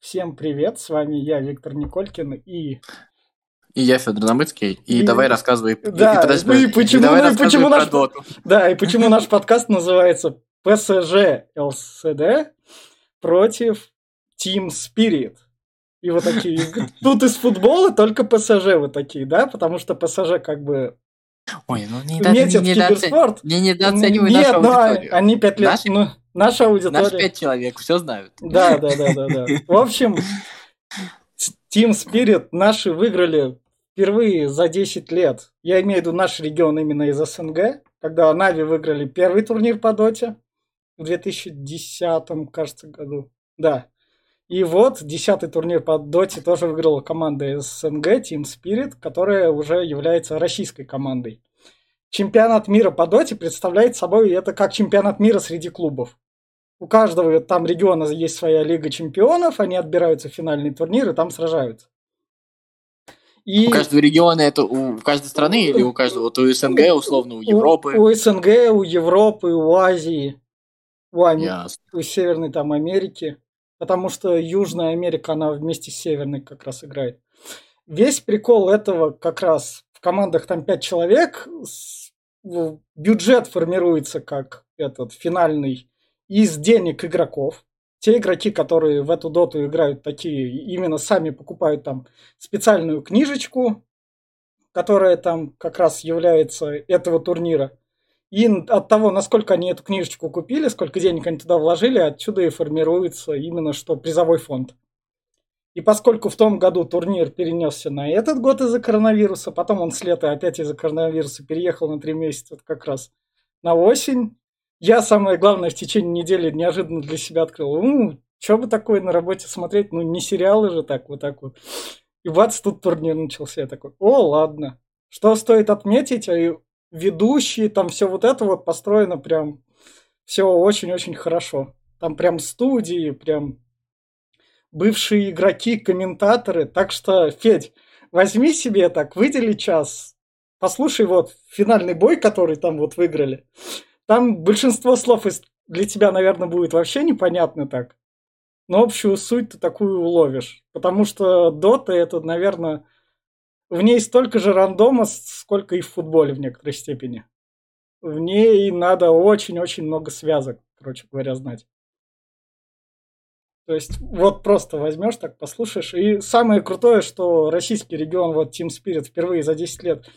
Всем привет, с вами я, Виктор Николькин, и... И я, Федор Намыцкий, и, И- давай рассказывай... Да, и, подожди, ну и почему- давай ну и почему наш- доту. Да, и почему наш подкаст называется ПСЖ ЛСД против Team Spirit. И вот такие, тут из футбола только ПСЖ вот такие, да? Потому что ПСЖ как бы Ой, ну не, метит не, киберспорт. не недооценивай Нет, нашу ну, а- аудиторию. они пять лет, Наши- ну, наша аудитория. Наши пять человек все знают. Да, да, да, да, да. В общем, Team Spirit наши выиграли впервые за 10 лет. Я имею в виду наш регион именно из СНГ, когда Нави выиграли первый турнир по доте в 2010, кажется, году. Да. И вот десятый турнир по доте тоже выиграла команда СНГ, Team Spirit, которая уже является российской командой. Чемпионат мира по доте представляет собой это как чемпионат мира среди клубов. У каждого там региона есть своя лига чемпионов, они отбираются в финальный турнир и там сражаются. И У каждого региона это у каждой страны или у каждого? Вот у СНГ, условно, у Европы. У, у СНГ, у Европы, у Азии, у, Ами- Ясно. у Северной там Америки. Потому что Южная Америка, она вместе с Северной как раз играет. Весь прикол этого как раз в командах там 5 человек. Бюджет формируется как этот финальный из денег игроков. Те игроки, которые в эту доту играют, такие именно сами покупают там специальную книжечку, которая там как раз является этого турнира. И от того, насколько они эту книжечку купили, сколько денег они туда вложили, отсюда и формируется именно что призовой фонд. И поскольку в том году турнир перенесся на этот год из-за коронавируса, потом он с лета опять из-за коронавируса переехал на три месяца как раз на осень, я самое главное в течение недели неожиданно для себя открыл. Ну, что бы такое на работе смотреть? Ну, не сериалы же так, вот так вот. И бац, тут турнир начался. Я такой, о, ладно. Что стоит отметить, ведущие, там все вот это вот построено прям все очень-очень хорошо. Там прям студии, прям бывшие игроки, комментаторы. Так что, Федь, возьми себе так, выдели час, послушай вот финальный бой, который там вот выиграли. Там большинство слов для тебя, наверное, будет вообще непонятно так. Но общую суть ты такую уловишь. Потому что Дота это, наверное, в ней столько же рандома, сколько и в футболе в некоторой степени. В ней надо очень-очень много связок, короче говоря, знать. То есть вот просто возьмешь так, послушаешь. И самое крутое, что российский регион, вот Team Spirit впервые за 10 лет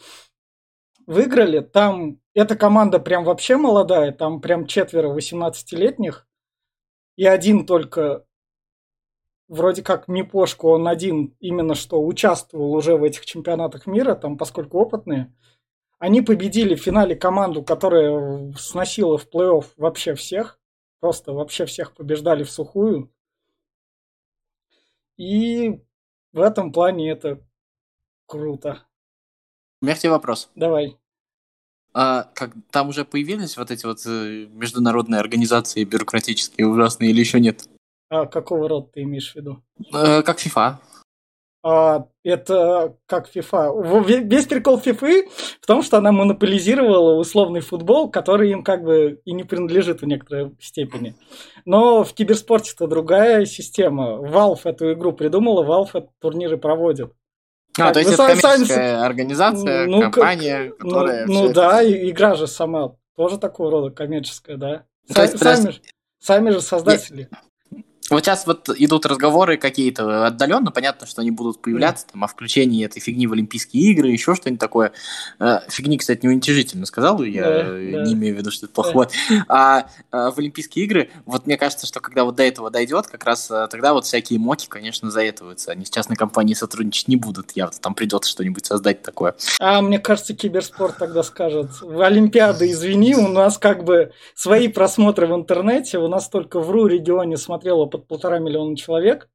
выиграли. Там эта команда прям вообще молодая, там прям четверо 18-летних. И один только вроде как Мипошку, он один именно что участвовал уже в этих чемпионатах мира, там поскольку опытные. Они победили в финале команду, которая сносила в плей-офф вообще всех. Просто вообще всех побеждали в сухую. И в этом плане это круто. У меня к тебе вопрос. Давай. А как там уже появились вот эти вот э, международные организации бюрократические ужасные или еще нет? А какого рода ты имеешь в виду? Э, как FIFA. А, это как FIFA. Весь прикол FIFA в том, что она монополизировала условный футбол, который им как бы и не принадлежит в некоторой степени. Но в киберспорте это другая система. Valve эту игру придумала, Valve этот турниры проводит. А, Так, то есть вы это сами- сами- коммерческая организация, Ну, как- компания, Ну, которая... ну это да, и игра же сама тоже такого рода коммерческая, да. Ну, то есть, Са- сами, сами же создатели. Вот сейчас вот идут разговоры какие-то отдаленно, понятно, что они будут появляться, там, о включении этой фигни в Олимпийские игры, еще что-нибудь такое. Э, Фигни, кстати, неуничижительно сказал, я да. не имею в виду, что это плохо. Да. Вот. А э, в Олимпийские игры, вот мне кажется, что когда вот до этого дойдет, как раз э, тогда вот всякие моки, конечно, заэтываются. Они с частной компанией сотрудничать не будут явно, там придется что-нибудь создать такое. А мне кажется, киберспорт тогда скажет, в Олимпиады, извини, у нас как бы свои просмотры в интернете, у нас только в РУ регионе смотрело под полтора миллиона человек.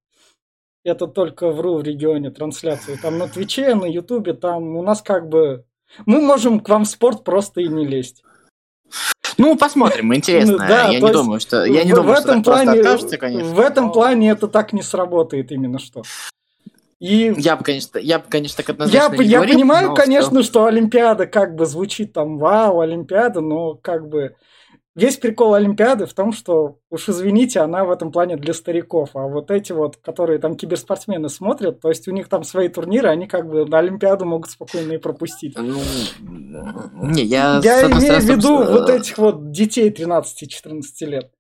Это только в РУ в регионе трансляции. Там на Твиче, на Ютубе, там у нас как бы... Мы можем к вам в спорт просто и не лезть. Ну, посмотрим, интересно. Ну, да, я не есть думаю, что... Я не в, думаю, в что этом просто плане, откажется, конечно. В этом но- плане это так не сработает именно что. И Я бы, конечно, я бы, конечно, так я, однозначно не я говорил, понимаю, но конечно, что Олимпиада как бы звучит там вау, Олимпиада, но как бы весь прикол Олимпиады в том, что, уж извините, она в этом плане для стариков. А вот эти вот, которые там киберспортсмены смотрят, то есть у них там свои турниры, они как бы на Олимпиаду могут спокойно и пропустить. Ну, не, я... Я имею в виду вот этих вот детей 13-14 лет.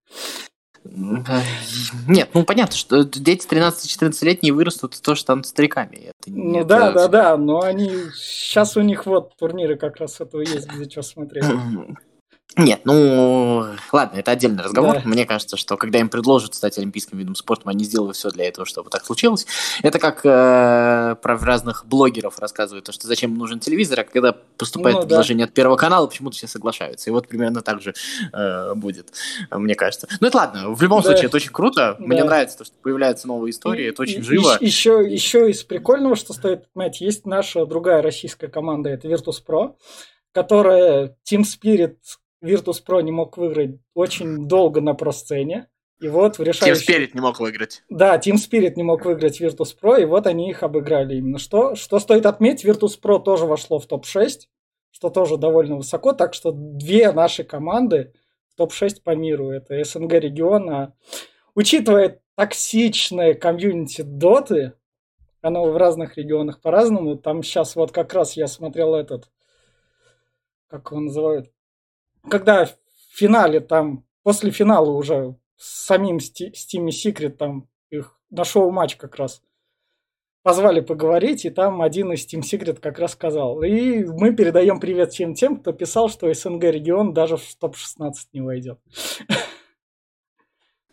Нет, ну понятно, что дети 13-14-летние вырастут тоже станут стариками. Это ну это... да, да, да, но они сейчас у них вот турниры как раз этого есть, где что смотреть. Нет, ну ладно, это отдельный разговор. Да. Мне кажется, что когда им предложат стать олимпийским видом спорта, они сделают все для этого, чтобы так случилось. Это как э, про разных блогеров рассказывают, то, что зачем нужен телевизор, а когда поступает ну, предложение да. от Первого канала, почему-то все соглашаются. И вот примерно так же э, будет, мне кажется. Ну это ладно, в любом да. случае это очень круто. Да. Мне нравится то, что появляются новые истории, это очень и, живо. Еще, еще из прикольного, что стоит понимать, есть наша другая российская команда, это Virtus.pro, которая Team Spirit Virtus.pro не мог выиграть очень долго на просцене. И вот в решающем... Team Spirit не мог выиграть. Да, Team Spirit не мог выиграть Virtus.pro, и вот они их обыграли именно. Что, что стоит отметить, Virtus.pro тоже вошло в топ-6, что тоже довольно высоко, так что две наши команды в топ-6 по миру. Это СНГ региона. Учитывая токсичное комьюнити доты, оно в разных регионах по-разному. Там сейчас вот как раз я смотрел этот, как его называют, когда в финале там, после финала уже с самим Steam Secret там их на шоу-матч как раз позвали поговорить, и там один из Team Secret как раз сказал. И мы передаем привет всем тем, кто писал, что СНГ регион даже в топ-16 не войдет.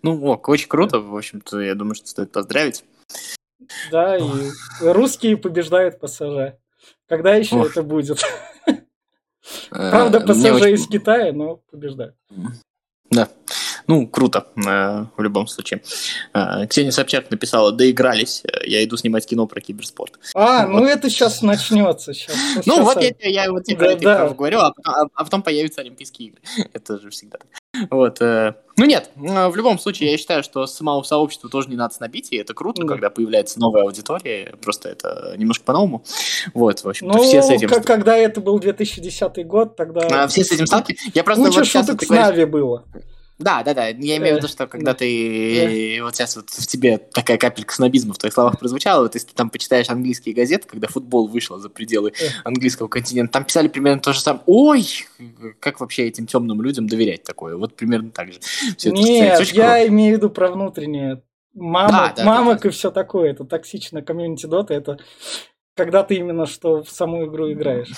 Ну, ок, очень круто, в общем-то, я думаю, что стоит поздравить. Да, и русские побеждают ПСЖ. Когда еще Ох. это будет? Правда, ПСЖ из Китая, но побеждает. Да. Ну, круто, э, в любом случае. Э, Ксения Собчак написала, доигрались, я иду снимать кино про киберспорт. А, вот. ну это сейчас начнется. Сейчас. Ну, сейчас вот я, я вот тебе да, да. говорю, а потом, а потом появятся Олимпийские игры. это же всегда так. Вот. Э, ну нет, в любом случае, я считаю, что самому сообществу тоже не надо снобить, и это круто, да. когда появляется новая аудитория, просто это немножко по-новому. Вот, в общем-то, ну, все с этим... Как, когда это был 2010 год, тогда... А, все с этим сталкивались. Я просто Куча вот шуток с Нави было. Да, да, да. Я имею в виду, что когда ты вот сейчас вот в тебе такая капелька снобизма в твоих словах прозвучала, вот если ты там почитаешь английские газеты, когда футбол вышел за пределы английского континента, там писали примерно то же самое. Ой, как вообще этим темным людям доверять такое? Вот примерно так же. Нет, я имею в виду про внутреннее. Мама, да, да, мамок да. и все такое. Это токсично комьюнити дота. Это когда ты именно что в саму игру играешь.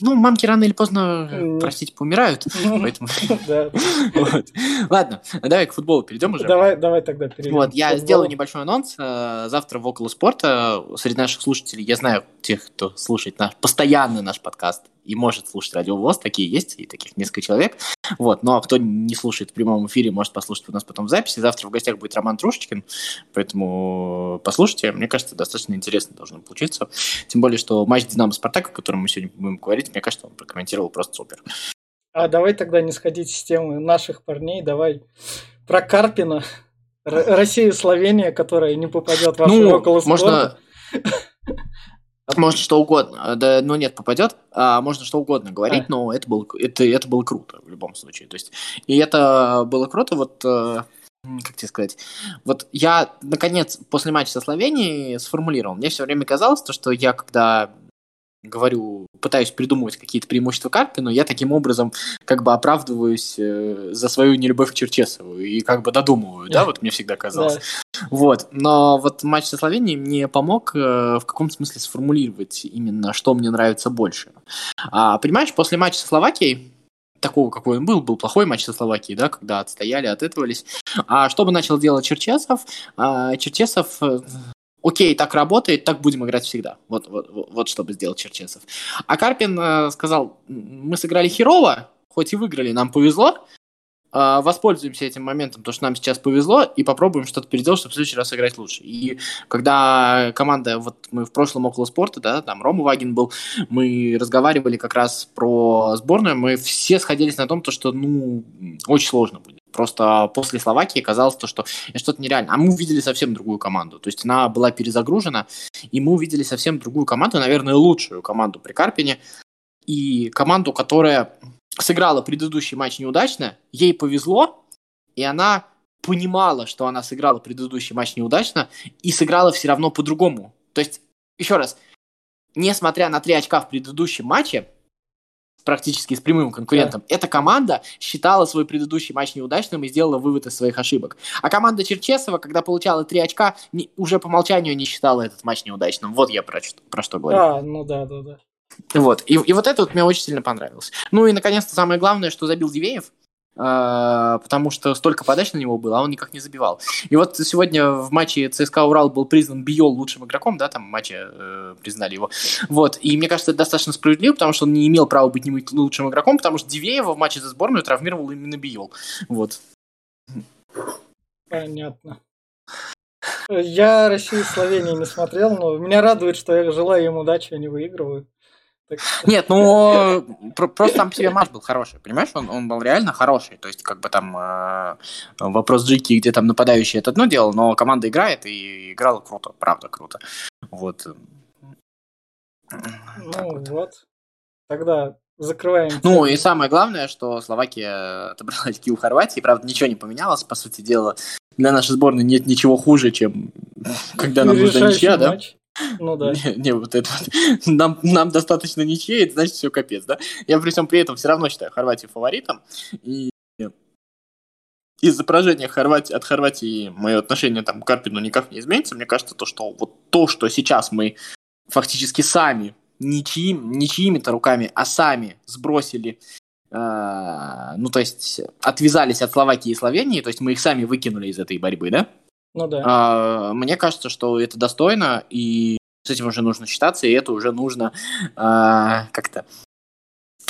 Ну, мамки рано или поздно, mm. простите, поумирают, поэтому... Ладно, давай к футболу перейдем уже. Давай, давай тогда перейдем. Вот, я сделаю небольшой анонс. Э, завтра в Около спорта среди наших слушателей, я знаю тех, кто слушает наш, постоянно наш подкаст, и может слушать радиовоз, такие есть, и таких несколько человек. Вот, но кто не слушает в прямом эфире, может послушать у нас потом в записи. Завтра в гостях будет Роман Трушечкин, поэтому послушайте. Мне кажется, достаточно интересно должно получиться. Тем более, что матч Динамо-Спартак, о котором мы сегодня будем говорить, мне кажется, он прокомментировал просто супер. А давай тогда не сходить с темы наших парней, давай про Карпина. Россия и Словения, которая не попадет в ну, около спорта. Можно... Можно что угодно, да, ну нет, попадет, а можно что угодно говорить, а. но это было, это, это было круто в любом случае. То есть, и это было круто, вот, э, как тебе сказать, вот я, наконец, после матча со Словенией сформулировал. Мне все время казалось, то, что я, когда говорю, пытаюсь придумывать какие-то преимущества Карпину, я таким образом как бы оправдываюсь э, за свою нелюбовь к Черчесову и как бы додумываю, да, вот мне всегда казалось. Вот, но вот матч со Словенией мне помог э, в каком смысле сформулировать именно, что мне нравится больше. А, понимаешь, после матча со Словакией такого, какой он был, был плохой матч со Словакией, да, когда отстояли, отыгрывались. А что бы начал делать Черчесов? А, Черчесов э, окей, так работает, так будем играть всегда. Вот, вот, вот что бы сделал Черчесов. А Карпин э, сказал, мы сыграли херово, хоть и выиграли, нам повезло, воспользуемся этим моментом, потому что нам сейчас повезло, и попробуем что-то переделать, чтобы в следующий раз сыграть лучше. И когда команда, вот мы в прошлом около спорта, да, там Рома Вагин был, мы разговаривали как раз про сборную, мы все сходились на том, то, что, ну, очень сложно будет. Просто после Словакии казалось то, что что-то нереально. А мы увидели совсем другую команду. То есть она была перезагружена, и мы увидели совсем другую команду, наверное, лучшую команду при Карпине. И команду, которая сыграла предыдущий матч неудачно, ей повезло, и она понимала, что она сыграла предыдущий матч неудачно, и сыграла все равно по-другому. То есть, еще раз, несмотря на три очка в предыдущем матче, практически с прямым конкурентом, да. эта команда считала свой предыдущий матч неудачным и сделала вывод из своих ошибок. А команда Черчесова, когда получала три очка, не, уже по умолчанию не считала этот матч неудачным. Вот я про, про что говорю. А, ну да, да, да. Вот. И, и вот это вот мне очень сильно понравилось. Ну и, наконец-то, самое главное, что забил Дивеев. Uh, потому что столько подач на него было, а он никак не забивал. И вот сегодня в матче ЦСКА Урал был признан Биол лучшим игроком, да, там в матче э, признали его. Вот, и мне кажется, это достаточно справедливо, потому что он не имел права быть не лучшим игроком, потому что Дивеева в матче за сборную травмировал именно Биол. Вот. Понятно. Я Россию и Словению не смотрел, но меня радует, что я желаю им удачи, они выигрывают. Нет, ну просто там себе матч был хороший, понимаешь? Он, он был реально хороший. То есть, как бы там э, вопрос Джики, где там нападающий, это одно дело, но команда играет и играла круто, правда круто. Вот. Ну вот. вот. Тогда закрываем. Ну и самое главное, что Словакия отобрала очки у Хорватии. Правда, ничего не поменялось, по сути дела. Для нашей сборной нет ничего хуже, чем когда нам нужна ничья, да? Ну да. Не, не вот это вот. Нам, нам достаточно ничьей, это значит все капец, да? Я при всем при этом все равно считаю Хорватию фаворитом. И из-за поражения Хорватии, от Хорватии мое отношение там, к Карпину никак не изменится. Мне кажется, то, что вот то, что сейчас мы фактически сами, ничьим, ничьими-то руками, а сами сбросили э, ну, то есть отвязались от Словакии и Словении, то есть мы их сами выкинули из этой борьбы, да? Ну да. А, мне кажется, что это достойно, и с этим уже нужно считаться, и это уже нужно а, как-то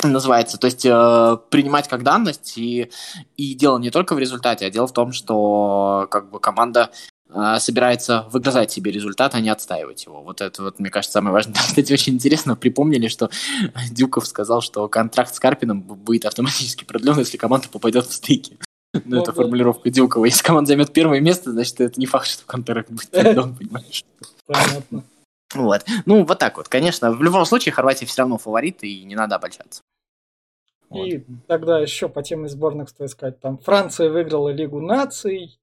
называется, то есть э, принимать как данность, и, и дело не только в результате, а дело в том, что как бы команда э, собирается выгрызать себе результат, а не отстаивать его. Вот это вот, мне кажется, самое важное. Кстати, очень интересно, припомнили, что Дюков сказал, что контракт с Карпином будет автоматически продлен, если команда попадет в стыки. Ну, это формулировка Дюкова. Если команда займет первое место, значит, это не факт, что контракт будет продлен, понимаешь? Понятно. Вот. Ну, вот так вот. Конечно, в любом случае Хорватия все равно фаворит, и не надо обольщаться. И вот. тогда еще по теме сборных стоит сказать, там Франция выиграла Лигу наций,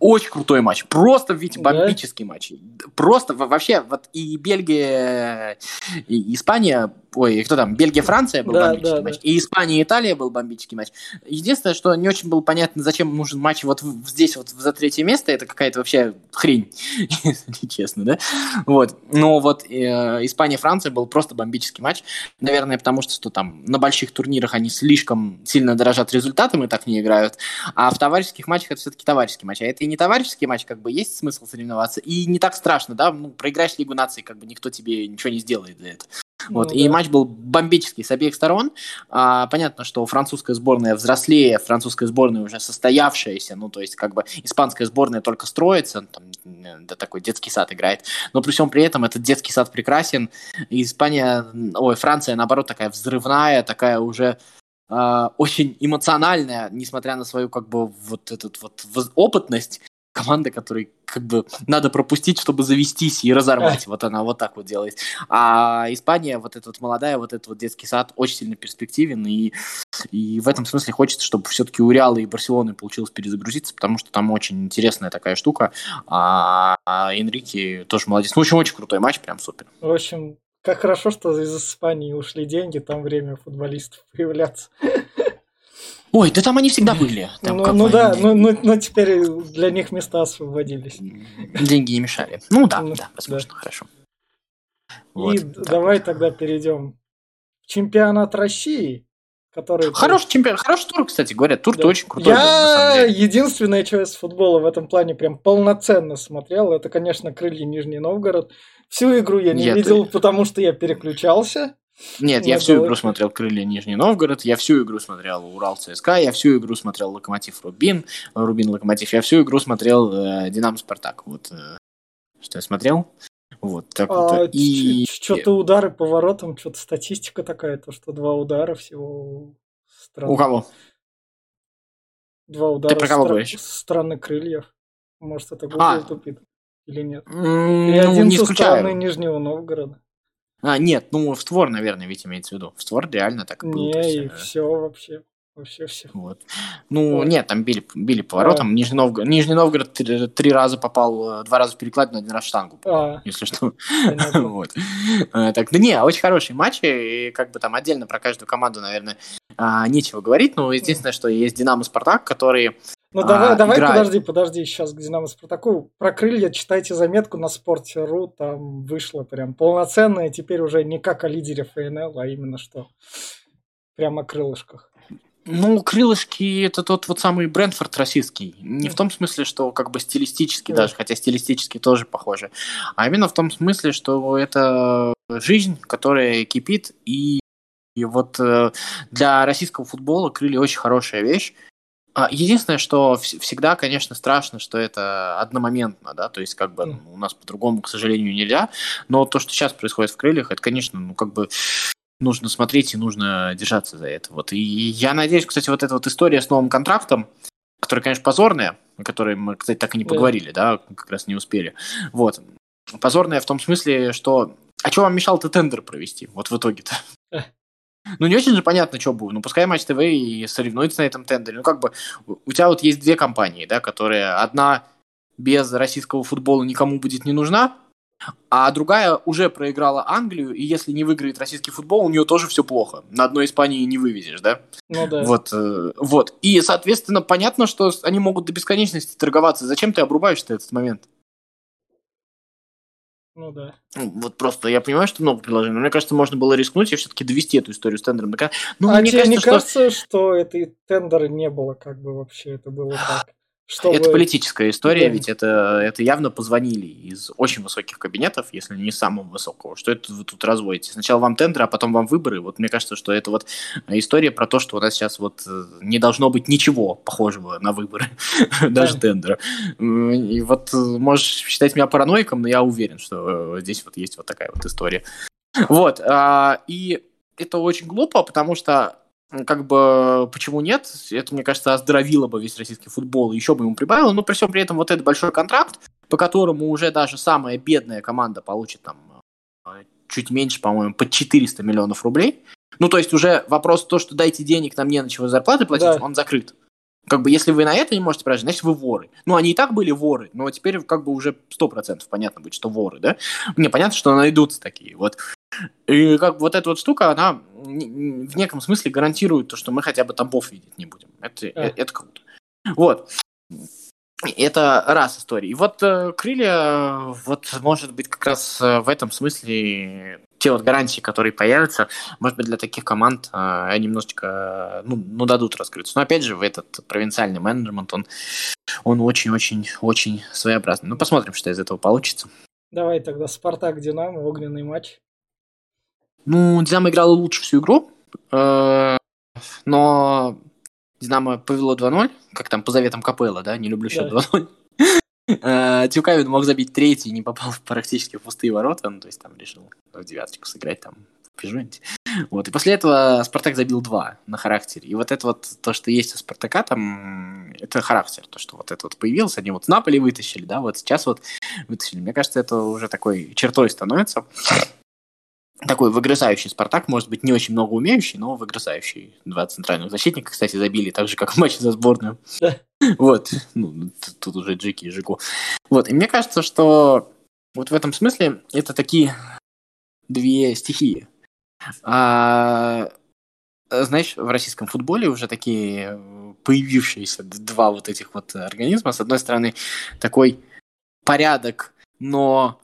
очень крутой матч. Просто ведь бомбический да? матч. Просто вообще, вот и Бельгия, и Испания, ой, кто там, Бельгия, Франция был да, бомбический да, матч, да. и Испания, Италия был бомбический матч. Единственное, что не очень было понятно, зачем нужен матч вот здесь вот за третье место, это какая-то вообще хрень, если честно, да? Вот. Но вот э, Испания, Франция был просто бомбический матч. Наверное, потому что, что там на больших турнирах они слишком сильно дорожат результатом и так не играют, а в товарищеских матчах это все-таки товарищеский матч. А это и не товарищеский матч, как бы есть смысл соревноваться. И не так страшно, да, ну, проиграешь Лигу наций, как бы никто тебе ничего не сделает за это. Вот, ну, и да. матч был бомбический с обеих сторон. А, понятно, что французская сборная взрослее, французская сборная уже состоявшаяся, ну, то есть, как бы, испанская сборная только строится, там, да, такой детский сад играет, но при всем при этом этот детский сад прекрасен. Испания, ой, Франция, наоборот, такая взрывная, такая уже э, очень эмоциональная, несмотря на свою как бы вот эту вот опытность, команда, которой как бы надо пропустить, чтобы завестись и разорвать. Вот она вот так вот делает. А Испания, вот эта вот молодая, вот этот вот детский сад очень сильно перспективен, и, и в этом смысле хочется, чтобы все-таки у Реала и Барселоны получилось перезагрузиться, потому что там очень интересная такая штука. А, а Энрике тоже молодец. Ну, в общем, очень крутой матч, прям супер. В общем, как хорошо, что из Испании ушли деньги, там время футболистов появляться. Ой, да там они всегда были. Там ну, ну да, ну, ну, ну теперь для них места освободились. Деньги не мешали. Ну да, ну, да, возможно, да. хорошо. Вот, И давай тогда перейдем чемпионат России, который... Хороший чемпионат, хороший тур, кстати, говорят, тур-то да. очень крутой. Я был, единственное, что из футбола в этом плане прям полноценно смотрел, это, конечно, Крылья Нижний Новгород. Всю игру я не Нет, видел, ты... потому что я переключался. Нет, я всю игру смотрел Крылья Нижний Новгород, я всю игру смотрел Урал ЦСКА, я всю игру смотрел Локомотив Рубин, Рубин Локомотив, я всю игру смотрел э, Динамо Спартак. Вот э, что я смотрел. Вот так а, вот. И... Что-то удары по воротам, что-то статистика такая, то что два удара всего. У кого? Два удара Ты про кого стра... говоришь? Странных крыльев. Может, это Google а. тупит или нет? Mm, и один не со стороны Нижнего Новгорода. А, нет, ну в створ, наверное, ведь имеется в виду. В створ реально так и было. Не, есть, и э, все вообще. Вообще все. Вот. Ну, Вот. нет, там били, били поворотом. Нижний Новгород, Нижний Новгород три, три раза попал, э, два раза в перекладину, один раз в штангу. А, Если что. Вот. Э, Так, да не, очень хорошие матчи, и как бы там отдельно про каждую команду, наверное, а, нечего говорить, но единственное, что есть Динамо Спартак, которые... Ну А, давай, давай, играет. подожди, подожди, сейчас к Динамо Спартаку. Про крылья читайте заметку на спорте.ру, там вышло прям полноценное, теперь уже не как о лидере ФНЛ, а именно что прямо о крылышках. Ну, крылышки это тот вот самый Брентфорд российский. Не в том смысле, что как бы стилистически Да. даже, хотя стилистически тоже похоже, а именно в том смысле, что это жизнь, которая кипит, и, и вот э, для российского футбола крылья очень хорошая вещь. А, Единственное, что вс- всегда, конечно, страшно, что это одномоментно, да, то есть как бы Мгм. у нас по-другому, к сожалению, нельзя, но то, что сейчас происходит в крыльях, это, конечно, ну как бы нужно смотреть и нужно держаться за это. Вот. И я надеюсь, кстати, вот эта вот история с новым контрактом, которая, конечно, позорная, о которой мы, кстати, так и не поговорили, да, как раз не успели. Вот. Позорная в том смысле, что... А что вам мешал-то тендер провести? Вот в итоге-то. Ну, не очень же понятно, что будет. Ну, пускай Матч ТВ и соревнуется на этом тендере. Ну, как бы, у тебя вот есть две компании, да, которые... Одна без российского футбола никому будет не нужна, а другая уже проиграла Англию, и если не выиграет российский футбол, у нее тоже все плохо. На одной Испании не вывезешь, да? Ну да. Вот, э, вот. И, соответственно, понятно, что они могут до бесконечности торговаться. Зачем ты обрубаешь-то этот момент? Ну да. Вот просто я понимаю, что много предложений, но мне кажется, можно было рискнуть и все-таки довести эту историю с тендером. Ну, а мне тебе не кажется, что кажется, что этой тендера не было, как бы вообще это было так? Чтобы... это политическая история, Да. ведь это, это явно позвонили из очень высоких кабинетов, если не самого высокого. Что это вы тут разводите? Сначала вам тендер, а потом вам выборы. Вот мне кажется, что это вот история про то, что у нас сейчас вот э, не должно быть ничего похожего на выборы, даже тендера. И вот э, можешь считать меня параноиком, но я уверен, что э, здесь вот есть вот такая вот история. Вот. а, И это очень глупо, потому что как бы почему нет? Это, мне кажется, оздоровило бы весь российский футбол, и еще бы ему прибавило. Но при всем при этом вот этот большой контракт, по которому уже даже самая бедная команда получит там э, чуть меньше, по-моему, под 400 миллионов рублей. Ну, то есть уже вопрос то, что дайте денег, нам не на чего зарплаты платить, Да. он закрыт. Как бы, если вы на это не можете прожить, значит, вы воры. Ну, они и так были воры, но теперь как бы уже 100% понятно будет, что воры, да? Не, понятно, что найдутся такие, вот. И как бы вот эта вот штука, она в неком смысле гарантирует то, что мы хотя бы тамбов видеть не будем. Это, э- это круто. Вот. Это раз история. И вот э, крылья, вот может быть как раз э, в этом смысле те вот гарантии, которые появятся, может быть для таких команд э, немножечко, ну, ну, дадут раскрыться. Но опять же, в этот провинциальный менеджмент, он, он очень-очень-очень своеобразный. Ну, посмотрим, что из этого получится. Давай тогда Спартак Динамо, огненный матч. Ну, Динамо играла лучше всю игру, э, но Динамо повело 2-0, как там по заветам Капелла, да, не люблю счет Да. 2-0. Э, Тюкавин мог забить третий, не попал практически в пустые ворота, ну, то есть там решил в девяточку сыграть там в пижонте. Вот, и после этого Спартак забил два на характере. И вот это вот то, что есть у Спартака, там, это характер, то, что вот это вот появилось, они вот с Наполи вытащили, да, вот сейчас вот вытащили. Мне кажется, это уже такой чертой становится такой выгрызающий Спартак, может быть, не очень много умеющий, но выгрызающий. Два центральных защитника, кстати, забили так же, как в матче за сборную. Вот. Ну, тут уже Джеки и Жику. Вот. И мне кажется, что вот в этом смысле это такие две стихии. А, знаешь, в российском футболе уже такие появившиеся два вот этих вот организма. С одной стороны, такой порядок, но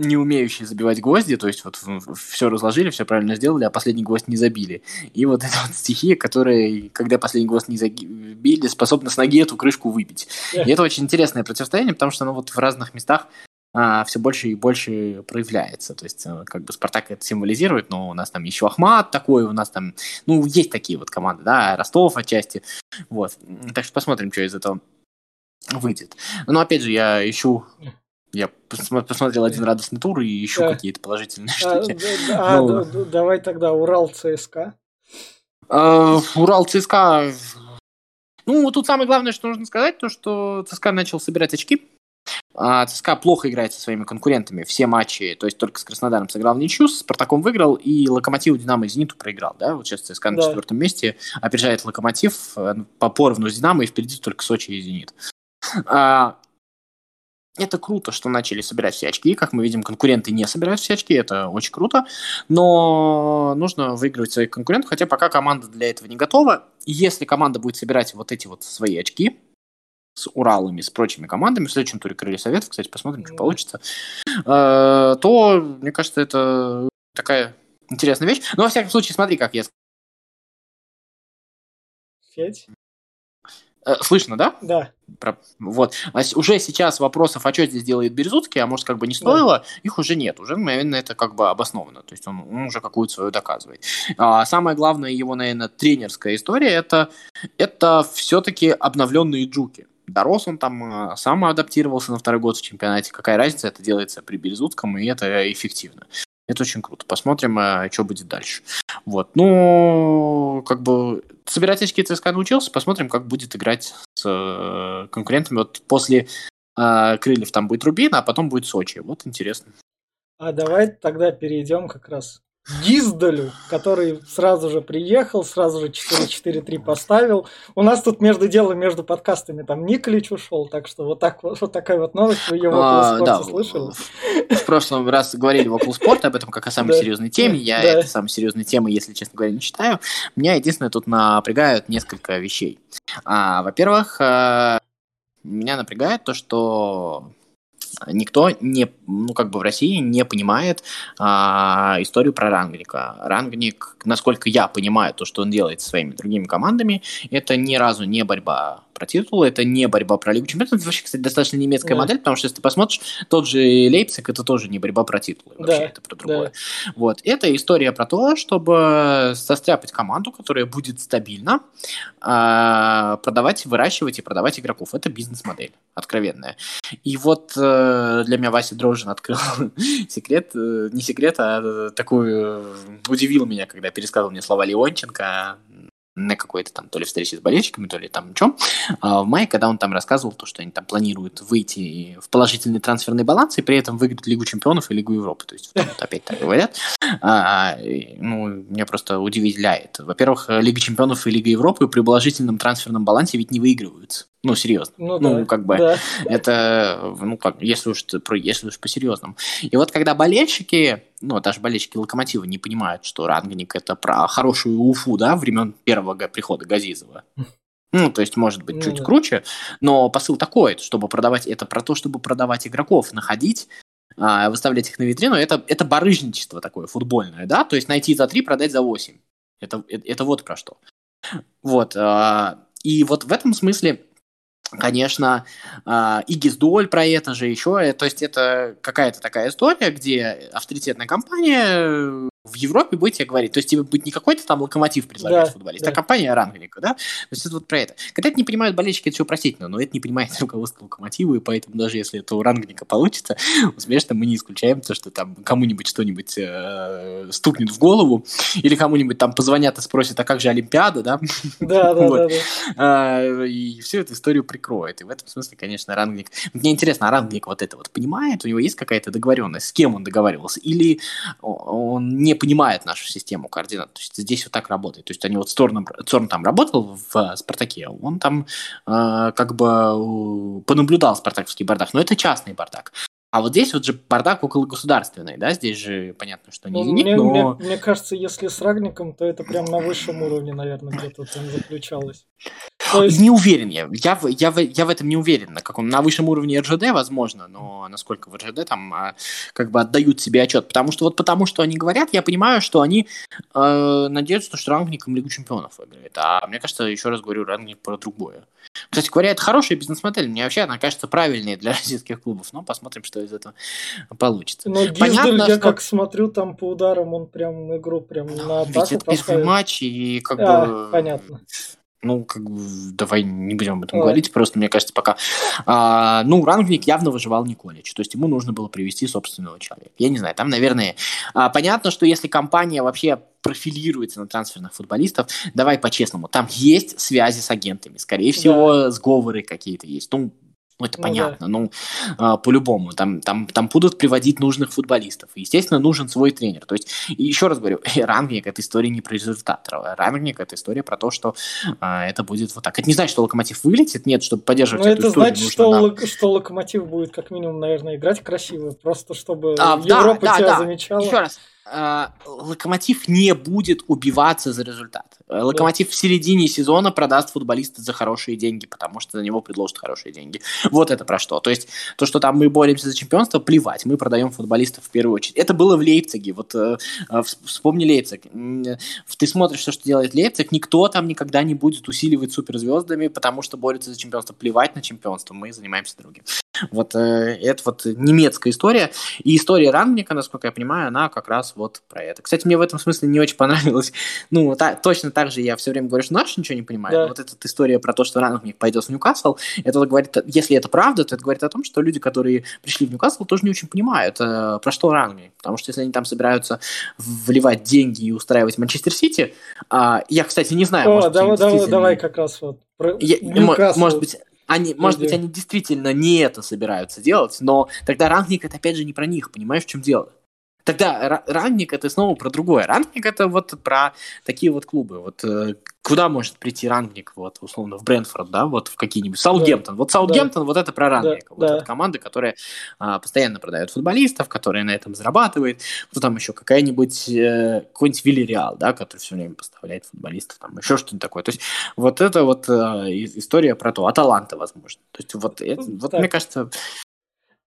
не умеющие забивать гвозди, то есть вот все разложили, все правильно сделали, а последний гвоздь не забили. И вот эта вот стихия, которая, когда последний гвоздь не забили, способна с ноги эту крышку выбить. И это очень интересное противостояние, потому что ну, вот в разных местах а, все больше и больше проявляется. То есть, э, как бы Спартак это символизирует, но у нас там еще Ахмат такой, у нас там, ну, есть такие вот команды, да, Ростов отчасти. Вот. Так что посмотрим, что из этого выйдет. Но опять же, я ищу я посмотрел один радостный тур и ищу Да. какие-то положительные А, штуки. да- а, Ну. да- да- давай тогда Урал ЦСКА. Э, Урал ЦСКА. Ну, тут самое главное, что нужно сказать, то, что ЦСКА начал собирать очки. а, ЦСКА плохо играет со своими конкурентами все матчи, то есть только с Краснодаром сыграл в ничью, с Спартаком выиграл, и Локомотиву, Динамо и Зениту проиграл, да, вот сейчас ЦСКА на да. четвертом месте, опережает Локомотив э, по поровну с Динамо, и впереди только Сочи и Зенит. А, это круто, что начали собирать все очки. Как мы видим, конкуренты не собирают все очки. Это очень круто. Но нужно выигрывать своих конкурентов, хотя пока команда для этого не готова. И если команда будет собирать вот эти вот свои очки, с Уралами, с прочими командами в следующем туре Крылья Советов, кстати, посмотрим, что получится, э, то, мне кажется, это такая интересная вещь. Но, во всяком случае, смотри, как я... Федь? Э, слышно, да? Да. Про... Вот. А уже сейчас вопросов, а что здесь делает Березутский, а может, как бы не стоило, да. их уже нет. Уже, наверное, это как бы обосновано. То есть он, он уже какую-то свою доказывает. А самое главное его, наверное, тренерская история, это, это все-таки обновленные джуки. Дорос он там, э, сам адаптировался на второй год в чемпионате. Какая разница, это делается при Березутском, и это эффективно. Это очень круто. Посмотрим, э, что будет дальше. Вот. Ну, как бы собирать очки ЦСКА научился. Посмотрим, как будет играть с э, конкурентами. Вот после э, Крыльев там будет Рубин, а потом будет Сочи. Вот интересно. А давай тогда перейдем как раз Диздалю, который сразу же приехал, сразу же 4-4-3 поставил. У нас тут между делом, между подкастами там Николич ушел, так что вот, так, вот, такая вот новость, вы ее в а, да, слышали? В прошлом раз говорили в Окул Спорт об этом как о самой серьезной теме. Я да. этой самой серьезной темы, если честно говоря, не читаю. Меня единственное тут напрягают несколько вещей. А, во-первых, э, меня напрягает то, что никто не, ну, как бы в России не понимает а, историю про Рангника. Рангник, насколько я понимаю, то, что он делает со своими другими командами, это ни разу не борьба про титул, это не борьба про Лигу Чемпионов. Это вообще, кстати, достаточно немецкая да. модель, потому что если ты посмотришь, тот же Лейпциг, это тоже не борьба про титул, вообще да. это про другое. Да. Вот. Это история про то, чтобы состряпать команду, которая будет стабильно э, продавать, выращивать и продавать игроков. Это бизнес-модель откровенная. И вот э, для меня Вася Дрожжин открыл секрет, э, не секрет, а такую удивил меня, когда пересказывал мне слова Леонченко на какой-то там то ли встрече с болельщиками, то ли там что, а в мае, когда он там рассказывал то, что они там планируют выйти в положительный трансферный баланс и при этом выиграть Лигу чемпионов и Лигу Европы. То есть вот опять так говорят. А, ну, меня просто удивляет. Во-первых, Лига чемпионов и Лига Европы при положительном трансферном балансе ведь не выигрываются. Ну, серьезно. Ну, ну да, как бы, да. это, ну, как, если уж, если уж по-серьезному. И вот когда болельщики, ну, даже болельщики Локомотива не понимают, что Рангник это про хорошую Уфу, да, времен первого прихода Газизова. Ну, то есть, может быть, ну, чуть да. круче, но посыл такой, чтобы продавать, это про то, чтобы продавать игроков, находить, а, выставлять их на витрину, это, это барыжничество такое футбольное, да, то есть найти за 3, продать за 8. Это, это, это вот про что. Вот, а, и вот в этом смысле конечно, а, и Гиздоль про это же еще. То есть это какая-то такая история, где авторитетная компания в Европе будет тебе говорить, то есть тебе будет не какой-то там локомотив предлагать да, футболист, да. а компания Рангника, да? То есть это вот про это. Когда это не понимают болельщики, это все простительно, но это не понимает руководство локомотива, и поэтому даже если это у Рангника получится, успешно мы не исключаем то, что там кому-нибудь что-нибудь э, стукнет в голову, или кому-нибудь там позвонят и спросят, а как же Олимпиада, да? Да, да, да. А, и всю эту историю прикроет. И в этом смысле, конечно, Рангник... Мне интересно, а Рангник вот это вот понимает? У него есть какая-то договоренность? С кем он договаривался? Или он не понимает нашу систему координат. То есть здесь вот так работает. То есть они вот Цорн, Цорн там работал в э, Спартаке, он там э, как бы понаблюдал спартаковский бардак, но это частный бардак. А вот здесь вот же бардак около государственный, да, здесь же понятно, что не ну, зенит, но... Мне, мне кажется, если с Рагником, то это прям на высшем уровне, наверное, где-то там заключалось. есть... Не уверен я. Я, я, я в этом не уверен. На каком на высшем уровне РЖД, возможно, но насколько в РЖД там а, как бы отдают себе отчет. Потому что вот потому что они говорят, я понимаю, что они э, надеются, что рангником Лигу Чемпионов выиграет. А мне кажется, еще раз говорю, рангник про другое. Кстати говоря, это хорошая бизнес-модель. Мне вообще она кажется правильной для российских клубов. Но посмотрим, что из этого получится. Но Понятно, я что... как смотрю там по ударам, он прям игру прям на атаку Ведь это первый матч, и как а, бы... понятно ну, как бы, давай не будем об этом Ой. говорить, просто, мне кажется, пока... А, ну, Рангник явно выживал Николич, то есть ему нужно было привести собственного человека. Я не знаю, там, наверное... А, понятно, что если компания вообще профилируется на трансферных футболистов, давай по-честному, там есть связи с агентами, скорее всего, да. сговоры какие-то есть. Ну, Ну, это ну, понятно. Да. Ну, а, по-любому. Там, там, там будут приводить нужных футболистов. Естественно, нужен свой тренер. То есть, еще раз говорю, рангник – это история не про результат. Рангник – это история про то, что а, это будет вот так. Это не значит, что Локомотив вылетит. Нет, чтобы поддерживать Но эту это историю, значит, что, нам... что Локомотив будет как минимум, наверное, играть красиво. Просто чтобы а, Европа да, тебя да. замечала. Еще раз. Э, Локомотив не будет убиваться за результат. Э, Локомотив да. в середине сезона продаст футболиста за хорошие деньги, потому что за него предложат хорошие деньги. Вот это про что. То есть то, что там мы боремся за чемпионство, плевать. Мы продаем футболистов в первую очередь. Это было в Лейпциге. Вот э, вспомни Лейпциг. Ты смотришь то, что делает Лейпциг, никто там никогда не будет усиливать суперзвездами, потому что борется за чемпионство. Плевать на чемпионство, мы занимаемся другим. Вот это вот немецкая история. И история Рангника, насколько я понимаю, она как раз вот про это. Кстати, мне в этом смысле не очень понравилось. Ну, та, точно так же я все время говорю, что наш ничего не понимает. Да. Вот эта история про то, что Рангник пойдет в Ньюкасл, это говорит, если это правда, то это говорит о том, что люди, которые пришли в Ньюкасл, тоже не очень понимают, э, про что Рангник. Потому что если они там собираются вливать деньги и устраивать Манчестер Сити, э, я, кстати, не знаю, О, может, давай, давай, давай как раз вот про я, Может быть, они, может быть, они действительно не это собираются делать, но тогда рангник это опять же не про них, понимаешь, в чем дело? Тогда ранник это снова про другое. Ранник это вот про такие вот клубы. Вот э, куда может прийти рангник, вот, условно, в Брэнфорд, да, вот в какие-нибудь, Саутгемптон. Да. Вот Саутгемптон, да. вот это про рангник. Да. Вот да. это команда, которая а, постоянно продает футболистов, которая на этом зарабатывает. Кто там еще? Какая-нибудь, э, какой-нибудь Вильяреал, да, который все время поставляет футболистов, там еще что-нибудь такое. То есть вот это вот э, история про то. Аталанта, возможно. То есть вот, это, вот мне кажется...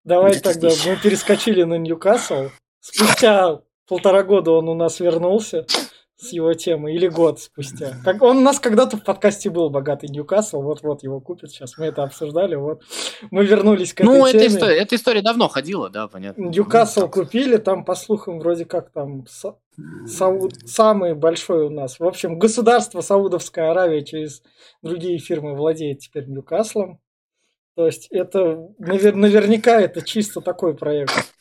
Давай тогда здесь. мы перескочили на Ньюкасл. Спустя полтора года он у нас вернулся с его темы, или год спустя. Как, он у нас когда-то в подкасте был «Богатый Ньюкасл», вот-вот его купят сейчас, мы это обсуждали, вот. Мы вернулись к этой ну, теме. Ну, история, эта история давно ходила, да, понятно. Ньюкасл ну, купили, там, по слухам, вроде как там Сауд, самый большой у нас. В общем, государство Саудовская Аравия через другие фирмы владеет теперь Ньюкаслом. То есть это навер- наверняка это чисто такой проект.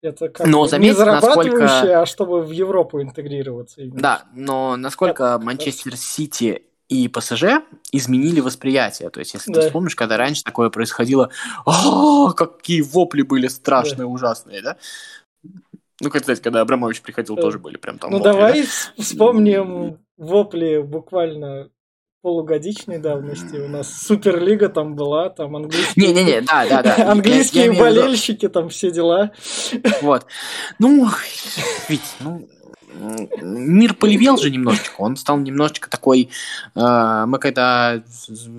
Это как но заметь, не зарабатывающее, насколько... а чтобы в Европу интегрироваться. Именно. Да, но насколько это, Манчестер Сити и ПСЖ изменили восприятие. То есть, если да. ты вспомнишь, когда раньше такое происходило, какие вопли были страшные, да. ужасные, да? Ну, кстати, когда Абрамович приходил, да. тоже были прям там Ну, вопли, давай да? вспомним вопли буквально полугодичной давности. У нас Суперлига там была, там английские... Не-не-не, да, да, да. Английские я, я болельщики, там все дела. Вот. Ну, ведь, ну, мир полевел же немножечко, он стал немножечко такой, э, мы когда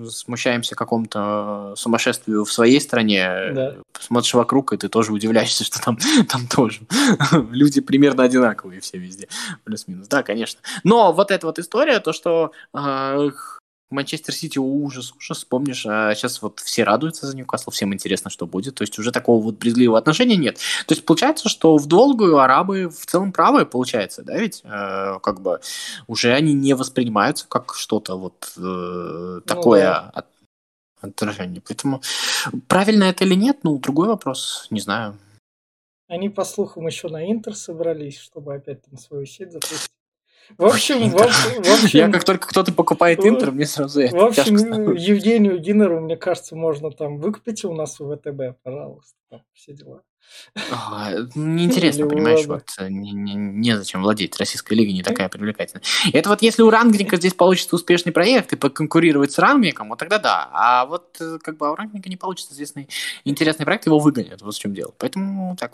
смущаемся какому-то сумасшествию в своей стране, да. смотришь вокруг, и ты тоже удивляешься, что там, там тоже люди примерно одинаковые все везде, плюс-минус, да, конечно. Но вот эта вот история, то, что э, Манчестер Сити ужас, ужас, вспомнишь, а сейчас вот все радуются за Ньюкасл, всем интересно, что будет, то есть уже такого вот брезгливого отношения нет. То есть получается, что в долгую арабы в целом правые, получается, да, ведь э, как бы уже они не воспринимаются как что-то вот э, такое ну, да. от, отражение. Поэтому правильно это или нет, ну, другой вопрос, не знаю. Они, по слухам, еще на Интер собрались, чтобы опять там свою сеть запустить. В общем, в, общем, в общем... Я как только кто-то покупает Интер, мне сразу В общем, Евгению Динеру, мне кажется, можно там выкупить у нас в ВТБ, пожалуйста, там все дела. А, неинтересно, понимаешь, вот э, не, не, незачем владеть. Российская лига не такая привлекательная. Это вот если у Рангника здесь получится успешный проект и поконкурировать с Рангником, вот тогда да. А вот э, как бы у Рангника не получится известный интересный проект, его выгонят. Вот в чем дело. Поэтому так,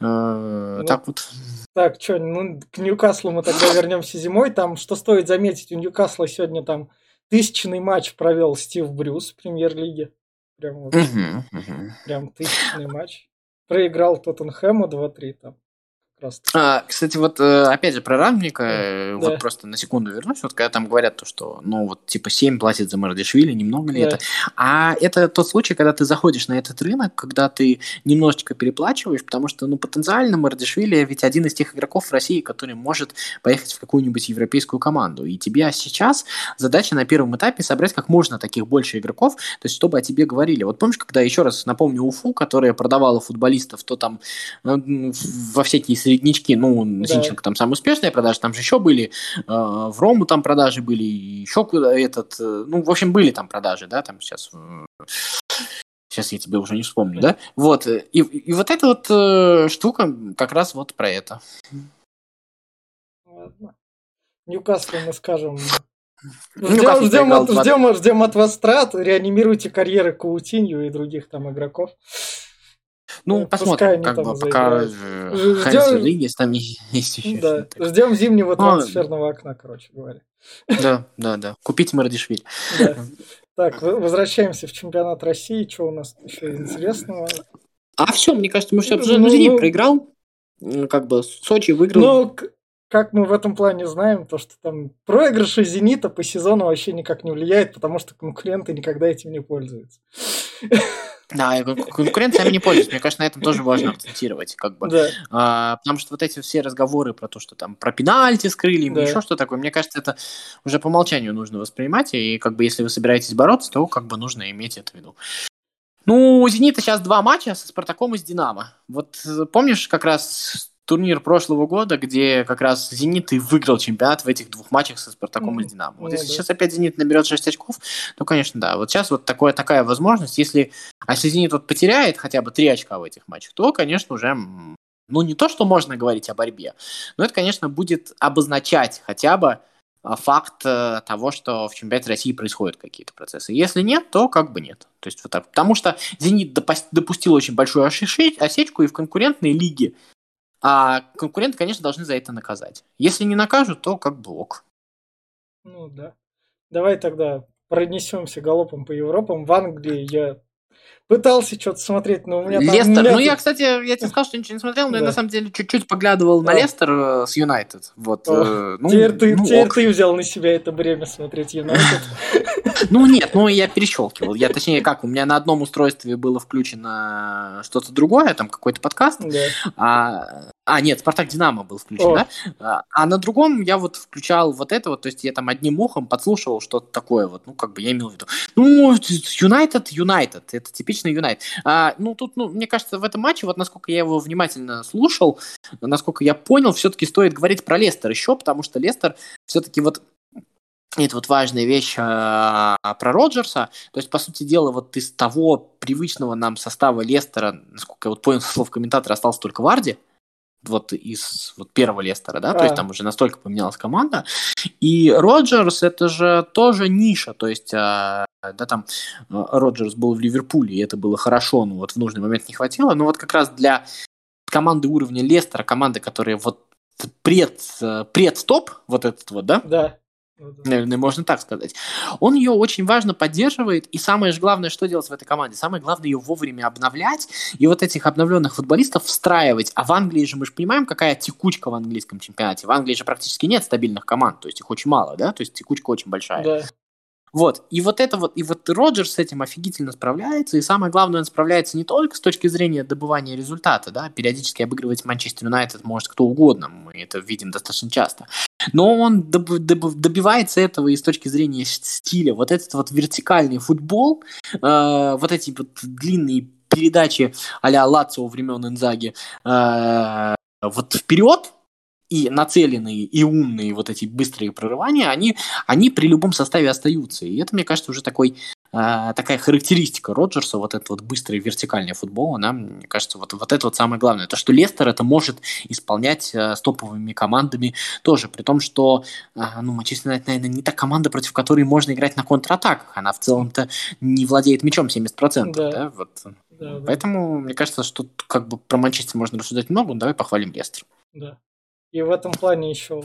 э, ну, так вот. Так, что, ну, к Ньюкаслу мы тогда вернемся зимой. Там, что стоит заметить, у Ньюкасла сегодня там тысячный матч провел Стив Брюс в премьер-лиге. Прям, вот, угу, угу. прям тысячный матч проиграл Тоттенхэму 2-3 там просто. А, кстати, вот э, опять же про Рамника, э, да. вот просто на секунду вернусь, вот когда там говорят то, что, ну, вот типа 7 платит за Мардишвили, немного ли да. это? А это тот случай, когда ты заходишь на этот рынок, когда ты немножечко переплачиваешь, потому что, ну, потенциально Мардишвили ведь один из тех игроков в России, который может поехать в какую-нибудь европейскую команду. И тебе сейчас задача на первом этапе собрать как можно таких больше игроков, то есть чтобы о тебе говорили. Вот помнишь, когда, еще раз напомню, Уфу, которая продавала футболистов, то там э, во всякие середнячки, ну, да. Зинченко там самые успешные продажи, там же еще были, э, в Рому там продажи были, еще куда этот, э, ну, в общем, были там продажи, да, там сейчас Сейчас я тебе уже не вспомню, да? Вот, и, и вот эта вот э, штука как раз вот про это. Ладно. Ньюкаслу мы скажем. Ждем, ждем, от, ждем, ждем от вас трат, реанимируйте карьеры Каутинью и других там игроков. Ну, ну посмотрим, как бы пока ждем... есть, там есть еще. Да, ждем зимнего трансферного окна, короче говоря. Да, да, да. Купите Мардишвили. Да. Так, возвращаемся в чемпионат России. Что у нас еще интересного? А все, мне кажется, мы все обсуждали. Ну, Зенит ну, проиграл. Как бы Сочи выиграл. Ну, как мы в этом плане знаем, то, что там проигрыши «Зенита» по сезону вообще никак не влияет, потому что конкуренты никогда этим не пользуются. Да, конкуренция не пользуется. Мне кажется, на этом тоже важно акцентировать. Как бы. Да. А, потому что вот эти все разговоры про то, что там про пенальти скрыли, да. еще что такое, мне кажется, это уже по умолчанию нужно воспринимать. И как бы если вы собираетесь бороться, то как бы нужно иметь это в виду. Ну, у «Зенита» сейчас два матча со «Спартаком» и с «Динамо». Вот э, помнишь как раз турнир прошлого года, где как раз «Зенит» и выиграл чемпионат в этих двух матчах со «Спартаком» mm-hmm. и «Динамо». Вот mm-hmm. если сейчас опять «Зенит» наберет 6 очков, то, конечно, да. Вот сейчас вот такое, такая возможность. Если, а если «Зенит» вот потеряет хотя бы 3 очка в этих матчах, то, конечно, уже ну, не то, что можно говорить о борьбе, но это, конечно, будет обозначать хотя бы а, факт э, того, что в чемпионате России происходят какие-то процессы. Если нет, то как бы нет. То есть вот так. Потому что «Зенит» допустил очень большую осечку и в конкурентной лиге а конкуренты, конечно, должны за это наказать. Если не накажут, то как блок. Ну да. Давай тогда пронесемся галопом по Европам. В Англии я пытался что-то смотреть, но у меня там... Лестер, ну я, кстати, я тебе сказал, что ничего не смотрел, но я на самом деле чуть-чуть поглядывал на Лестер э, с Юнайтед. Вот. Э, ну, теперь ты, ну, теперь ты взял на себя это бремя смотреть Юнайтед. Ну нет, ну я перещелкивал. Я точнее как, у меня на одном устройстве было включено что-то другое, там какой-то подкаст. А, а, нет, Спартак Динамо был включен, да? А, а на другом я вот включал вот это вот, то есть я там одним ухом подслушивал что-то такое вот, ну как бы я имел в виду. Ну, Юнайтед, Юнайтед, это типичный Юнайтед. А, ну тут, ну, мне кажется, в этом матче, вот насколько я его внимательно слушал, насколько я понял, все-таки стоит говорить про Лестер еще, потому что Лестер все-таки вот это вот важная вещь э, про Роджерса. То есть, по сути дела, вот из того привычного нам состава Лестера, насколько я вот понял слов комментатора, остался только Варди. Вот из вот первого Лестера, да, а. то есть там уже настолько поменялась команда. И Роджерс это же тоже ниша, то есть, э, да, там э, Роджерс был в Ливерпуле, и это было хорошо, но вот в нужный момент не хватило. Но вот как раз для команды уровня Лестера, команды, которые вот пред, э, пред топ вот этот вот, да? Да Наверное, можно так сказать. Он ее очень важно поддерживает, и самое же главное, что делать в этой команде? Самое главное ее вовремя обновлять, и вот этих обновленных футболистов встраивать. А в Англии же мы же понимаем, какая текучка в английском чемпионате. В Англии же практически нет стабильных команд, то есть их очень мало, да, то есть текучка очень большая. Да. Вот, и вот это вот, и вот Роджерс с этим офигительно справляется, и самое главное, он справляется не только с точки зрения добывания результата, да, периодически обыгрывать Манчестер Юнайтед может кто угодно, мы это видим достаточно часто, но он доб- доб- добивается этого и с точки зрения стиля, вот этот вот вертикальный футбол, э, вот эти вот длинные передачи а-ля Лацио времен Инзаги, э, вот вперед, и нацеленные, и умные вот эти быстрые прорывания, они, они при любом составе остаются. И это, мне кажется, уже такой, э, такая характеристика Роджерса, вот этот вот быстрый вертикальный футбол, она, мне кажется, вот, вот это вот самое главное. То, что Лестер это может исполнять э, с топовыми командами тоже, при том, что э, ну, Манчестер Юнайтед, наверное, не та команда, против которой можно играть на контратаках. Она в целом-то не владеет мячом 70%. Да. Да? Вот. Да, Поэтому, да. мне кажется, что как бы про Манчестер можно рассуждать много, но давай похвалим Лестер. Да. И в этом плане еще,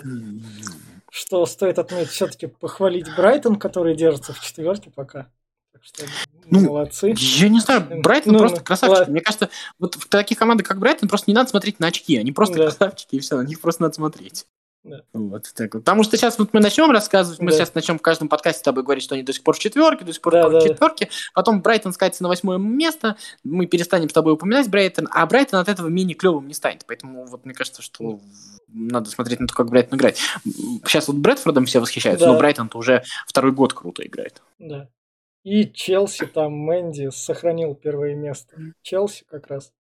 что стоит отметить, все-таки похвалить Брайтон, который держится в четверке пока. Так что ну, молодцы. Я не знаю, Брайтон ну, просто красавчик. Ладно. Мне кажется, вот в таких командах, как Брайтон, просто не надо смотреть на очки. Они просто да. красавчики, и все, на них просто надо смотреть. Да. Вот, так вот. Потому что сейчас вот мы начнем рассказывать, мы да. сейчас начнем в каждом подкасте с тобой говорить, что они до сих пор в четверке, до сих пор да, в да. четверке, потом Брайтон скатится на восьмое место, мы перестанем с тобой упоминать Брайтон, а Брайтон от этого менее клевым не станет. Поэтому вот мне кажется, что надо смотреть на то, как Брайтон играет. Сейчас вот Брэдфордом все восхищаются, да. но Брайтон-то уже второй год круто играет. Да. И Челси там, Мэнди сохранил первое место. Челси как раз.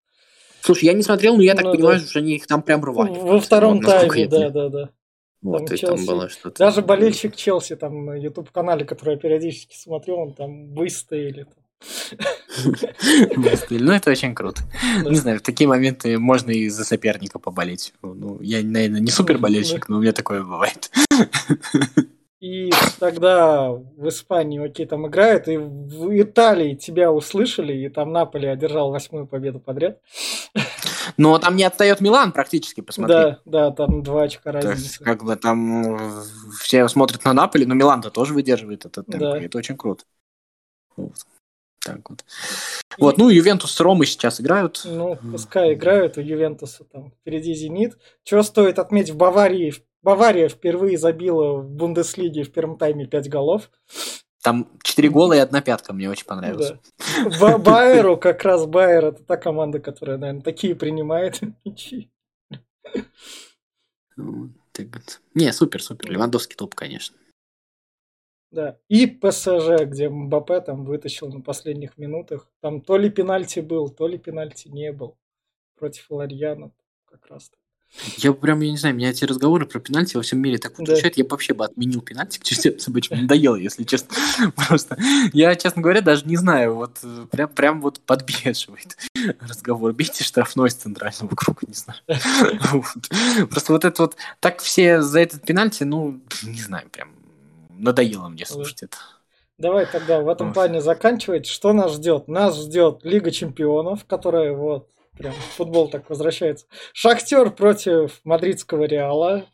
Слушай, я не смотрел, но я так ну, понимаю, да. что они их там прям рвали. Во втором тайме, да, да, да. Вот, там, Челси, там было что-то. Даже болельщик Челси там на YouTube канале, который я периодически смотрю, он там выстояли. Ну, это очень круто. Не знаю, в такие моменты можно и за соперника поболеть. Ну, я, наверное, не супер болельщик, но у меня такое бывает. И тогда в Испании, окей, там играют, и в Италии тебя услышали, и там Наполи одержал восьмую победу подряд. Но там не отстает Милан практически, посмотри. Да, да, там два очка разницы. как бы там все смотрят на Наполи, но Милан-то тоже выдерживает этот темп, да. это очень круто. Вот. Так вот. И... Вот, ну, Ювентус с Ромой сейчас играют. Ну, пускай играют, у Ювентуса там впереди Зенит. Чего стоит отметить, в Баварии Бавария впервые забила в Бундеслиге в первом тайме 5 голов. Там 4 гола и одна пятка, мне очень понравилось. Да. Байеру, как раз Байер, это та команда, которая, наверное, такие принимает мячи. Не, супер, супер. Левандовский топ, конечно. Да. И ПСЖ, где Мбаппе там вытащил на последних минутах. Там то ли пенальти был, то ли пенальти не был против Ларьяна как раз. Я прям, я не знаю, меня эти разговоры про пенальти во всем мире так удручают, да. я бы вообще бы отменил пенальти к чертям собачьим. Надоело, если честно. Просто я, честно говоря, даже не знаю, вот прям, прям вот подбешивает разговор. Бейте штрафной с центрального круга, не знаю. Просто вот это вот, так все за этот пенальти, ну, не знаю, прям надоело мне слушать это. Давай тогда в этом плане заканчивать. Что нас ждет? Нас ждет Лига Чемпионов, которая вот Прям футбол так возвращается. Шахтер против мадридского Реала.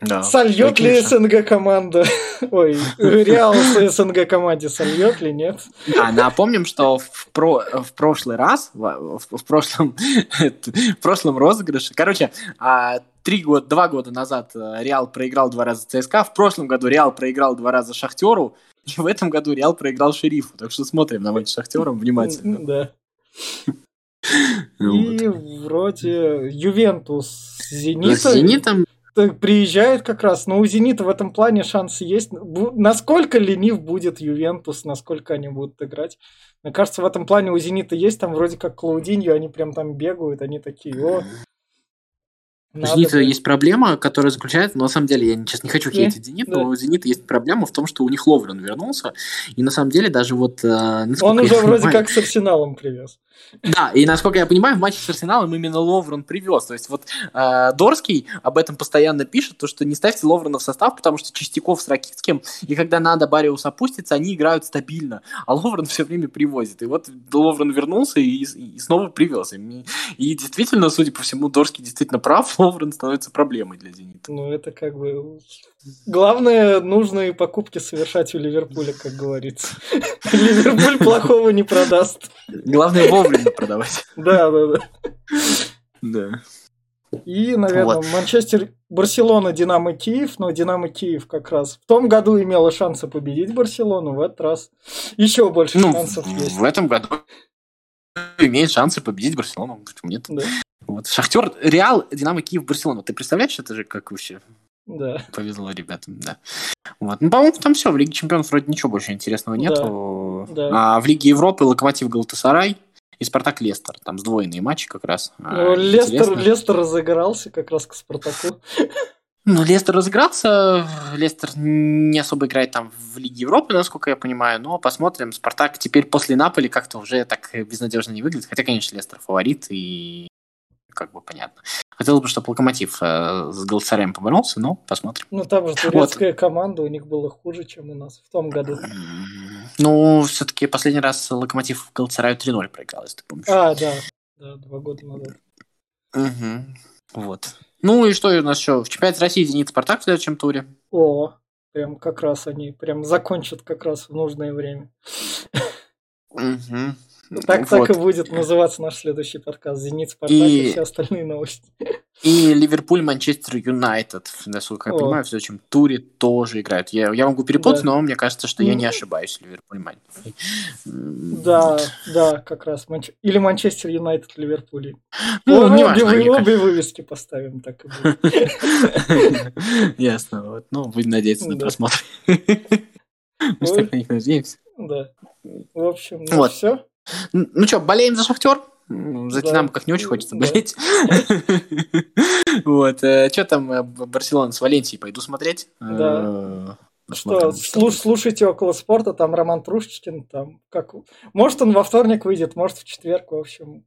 Да, сольет ли СНГ команда? Ой, Реал с СНГ команде сольет ли, нет? А, напомним, что в, про, в прошлый раз, в, в, в, прошлом, в прошлом розыгрыше, короче, а, три года, два года назад э, Реал проиграл два раза ЦСКА, в прошлом году Реал проиграл два раза Шахтеру, и в этом году Реал проиграл Шерифу. Так что смотрим на матч с Шахтером внимательно. Да. И вроде Ювентус с Зенитом. С Зенитом приезжает как раз, но у Зенита в этом плане шансы есть. Насколько ленив будет Ювентус, насколько они будут играть. Мне кажется, в этом плане у Зенита есть, там вроде как Клаудиньо, они прям там бегают, они такие, о, надо у Зенита есть проблема, которая заключается, но на самом деле я сейчас не хочу хейтить Зенит, да. но у Зенита есть проблема в том, что у них Ловрен вернулся, и на самом деле даже вот... Э, Он уже вроде понимаю, как с Арсеналом привез. Да, и насколько я понимаю, в матче с Арсеналом именно Ловрен привез. То есть вот э, Дорский об этом постоянно пишет, то что не ставьте Ловрена в состав, потому что Чистяков с Ракитским, и когда надо Бариус опуститься, они играют стабильно, а Ловрен все время привозит. И вот Ловрен вернулся и, и снова привез. И, и действительно, судя по всему, Дорский действительно прав, Ловрен становится проблемой для Зенита. Ну, это как бы... Главное, нужные покупки совершать у Ливерпуля, как говорится. Ливерпуль плохого не продаст. Главное, вовремя продавать. Да, да, да. Да. И, наверное, вот. Манчестер, Барселона, Динамо Киев, но Динамо Киев как раз в том году имела шансы победить Барселону, в этот раз еще больше ну, шансов в, есть. В этом году имеет шансы победить Барселону, почему нет? Да. Вот. Шахтер, Реал, Динамо Киев, Барселона. Ты представляешь, это же как вообще да. Повезло ребятам, да. Вот. Ну, по-моему, там все. В Лиге Чемпионов вроде ничего больше интересного нету. Да. Да. А в Лиге Европы Локомотив Галтасарай и Спартак Лестер. Там сдвоенные матчи как раз. А, ну, Лестер, Лестер разыгрался как раз к Спартаку. Ну, Лестер разыгрался. Лестер не особо играет там в Лиге Европы, насколько я понимаю. Но посмотрим. Спартак теперь после Наполи как-то уже так безнадежно не выглядит. Хотя, конечно, Лестер фаворит и как бы понятно. Хотелось бы, чтобы Локомотив э, с Галцарем поборолся, но посмотрим. Ну, там же турецкая вот. команда, у них было хуже, чем у нас в том году. Ну, все-таки последний раз Локомотив Галцараю 3-0 проиграл, если ты помнишь. А, да. Да, два года назад. Угу. Вот. Ну и что у нас еще? В чемпионате России «Зенит» «Спартак» в следующем туре. О, прям как раз они прям закончат как раз в нужное время. Угу. Так, вот. так и будет называться наш следующий подкаст. Зенит, Спартак и, и все остальные новости. И Ливерпуль, Манчестер Юнайтед, насколько я О. понимаю, в следующем туре тоже играют. Я, я могу перепутать, да. но мне кажется, что я не ошибаюсь. Ливерпуль, Манчестер. Да, да, как раз. Манч... Или Манчестер Юнайтед, Ливерпуль. Ну, не важно. Обе, обе вывески поставим, так и будет. Ясно. Вот. Ну, будем надеяться на просмотр. Мы так на них надеемся. Да. В общем, ну вот. все. Ну что, болеем за Шахтер? За да. Динамо как не очень хочется болеть. Вот. Э, что там, э, Барселона с Валенсией пойду смотреть. Да. Что, слуш, слушайте около спорта, там Роман Трушечкин, там как... Может, он во вторник выйдет, может, в четверг, в общем.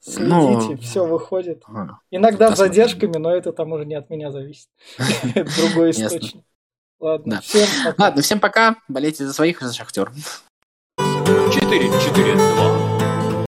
Следите, ну, все выходит. Ага. Иногда с задержками, но это там уже не от меня зависит. Другой источник. Ладно, всем пока. Ладно, всем пока. Болейте за своих и за шахтер. 4, 4, 2.